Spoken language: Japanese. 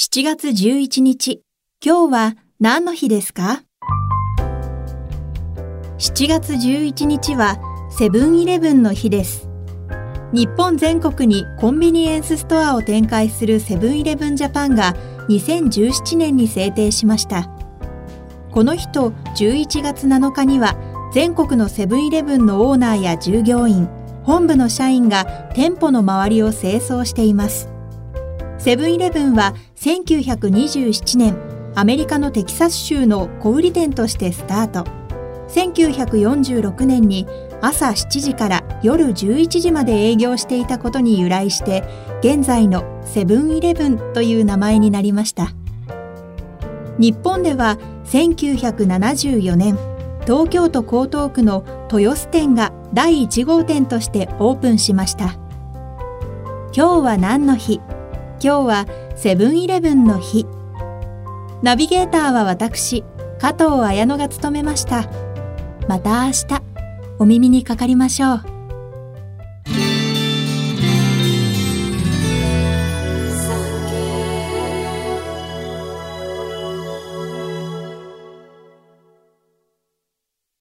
7月11日、今日は何の日ですか ?7 月11日はセブンイレブンの日です。日本全国にコンビニエンスストアを展開するセブンイレブンジャパンが2017年に制定しました。この日と11月7日には全国のセブンイレブンのオーナーや従業員、本部の社員が店舗の周りを清掃しています。セブンイレブンは1927年、アメリカのテキサス州の小売店としてスタート。1946年に朝7時から夜11時まで営業していたことに由来して、現在のセブンイレブンという名前になりました。日本では1974年、東京都江東区の豊洲店が第1号店としてオープンしました。今日は何の日？今日はセブンイレブンの日。ナビゲーターは私、加藤綾乃が務めました。また明日、お耳にかかりましょう。